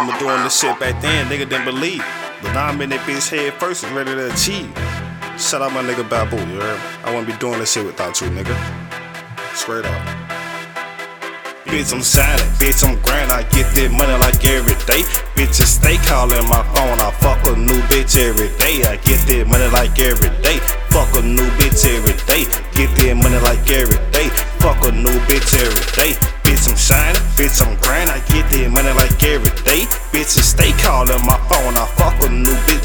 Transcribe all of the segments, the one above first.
remember doing this shit back then, nigga didn't believe. But now I'm in that bitch head first and ready to achieve. Shout out my nigga Babu, you heard? I wouldn't be doing this shit without you, nigga. Straight up. Bitch, I'm shining, bitch, I'm grind. I get that money like every day. Bitches stay calling my phone. I fuck a new bitch every day. I get that money like every day. Fuck a new bitch every day. Get that money like every day. Fuck a new bitch every day. Bitch, I'm shining, bitch, I'm grind. I get that money like every day. Bitches stay calling my phone. I fuck with new bitch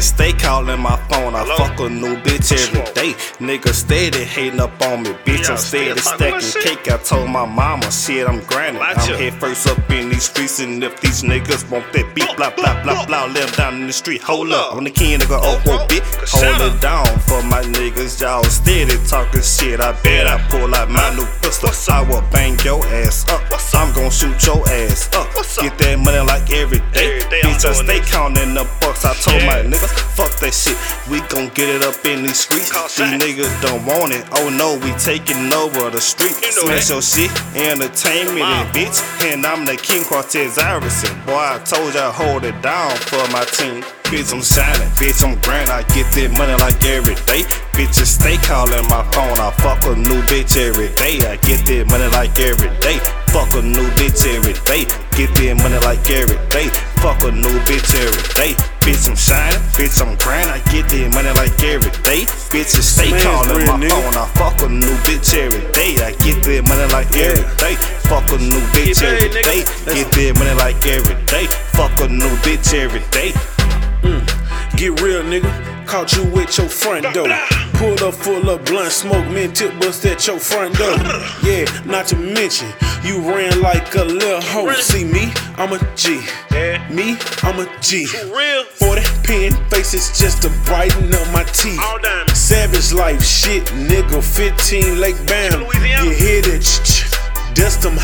Bitches stay calling my phone. I fuck a new bitch every day. Niggas steady hating up on me. Bitch, I'm steady stacking cake. I told my mama, shit, I'm grinding. I'm head first up in these streets. And if these niggas want that beat, blah, blah, blah, blah, let them down in the street. Hold up. I'm the king, nigga, oh, oh, bitch. Hold it down for my niggas. Y'all steady talking shit. I bet I pull out my new pistol. I will bang your ass up. I'm gon' shoot your ass up. Get that money like every day. I stay counting the bucks. I told my niggas, fuck that shit. We gon' get it up in these streets. These niggas don't want it. Oh no, we taking over the street. Smash your shit, entertainment and bitch. And I'm the King Cortez Irison. Boy, I told you I hold it down for my team. Bitch, I'm shining, bitch, I'm grand. I get that money like every day. Bitches stay calling my phone. I fuck a new bitch every day. I get that money like every day. Fuck a new bitch every day. Get that money like every day. Fuck a new bitch every day. Bitch, I'm shining, bitch, I'm grand. I get that money like every day. Bitches stay calling my nigga. phone. I fuck a new bitch every day. I get that money like every day. Fuck a new bitch every day. Get that money like every day. Fuck a new bitch every day. Mm. Get real, nigga. Caught you with your front door. Pull up full of blunt smoke, men tip bust at your front door. Yeah, not to mention, you ran like a little hoe. See me, I'm a G. Me, I'm a G. Real. 40 pin faces just to brighten up my teeth. Savage life shit, nigga. 15 Lake Bam. You hear that?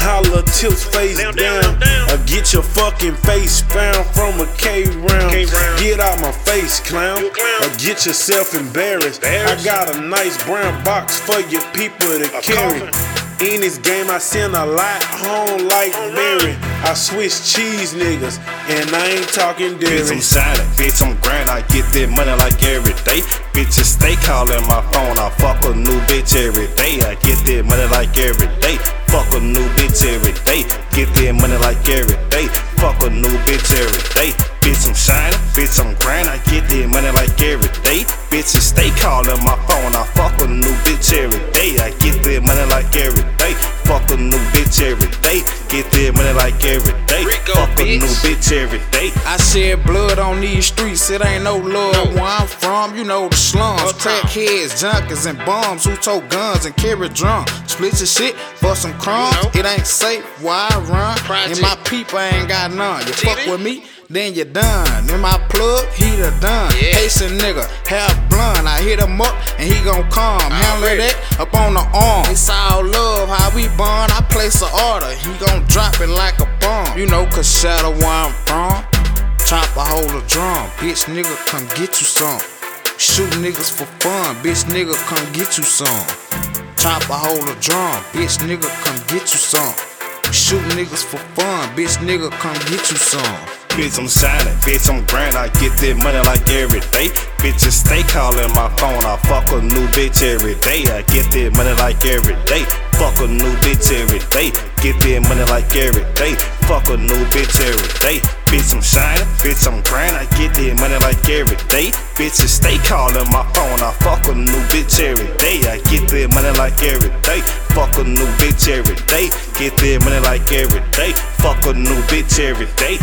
Holler tips face Down, down. down, down. Or get your fucking face found from a K round. K round. Get out my face, clown. Clown. Or get yourself embarrassed. Embarrassed. I got a nice brown box for your people to carry. coffin. In this game, I send a lot home like. Mary. I switch cheese niggas, and I ain't talking dairy. Bitch. I'm shining, bitch, I'm grand. I get that money like every day. Bitches stay calling my phone. I fuck a new bitch every day. I get that money like every day. Bitch, I'm bitch, grand. I get that money like every day. Bitches stay calling my phone. I fuck a new bitch every day. I get that money like every day. Fuck a new bitch every day. Get that money like every day. Rico, Fuck a new bitch. bitch every day. I shed blood on these streets, it ain't no love. Where I'm from, you know the slums. Crackheads, junkies, and bums who tote guns and carry drums. Split your shit for some crumbs. You It ain't safe why I run. Project. And my people ain't got none. You fuck with me, then you done. In my plug, he the done. Yeah. Nigga, half blunt. I hit him up and he gon' come. Handle that up on the arm. It's all love how we bond. I place an order, he gon' drop it like a bomb. You know, cause shadow where I'm from. Chop a hold of drum, bitch nigga, come get you some. Shoot niggas for fun, bitch nigga, come get you some. Chop a hold of drum, bitch nigga, come get you some. Shoot niggas for fun, bitch nigga, come get you some. Bitch, I'm shining, bitch, I'm grand. I get that money like every day. Bitches stay calling my phone. I fuck a new bitch every day. I get that money like every day. Fuck a new bitch every day. Get that money like every day. Fuck a new bitch every day. Bitch, I'm shining, bitch, I'm grand. I get that money like every day. Bitches stay calling my phone. I Get that money like every day. Fuck a new bitch every day.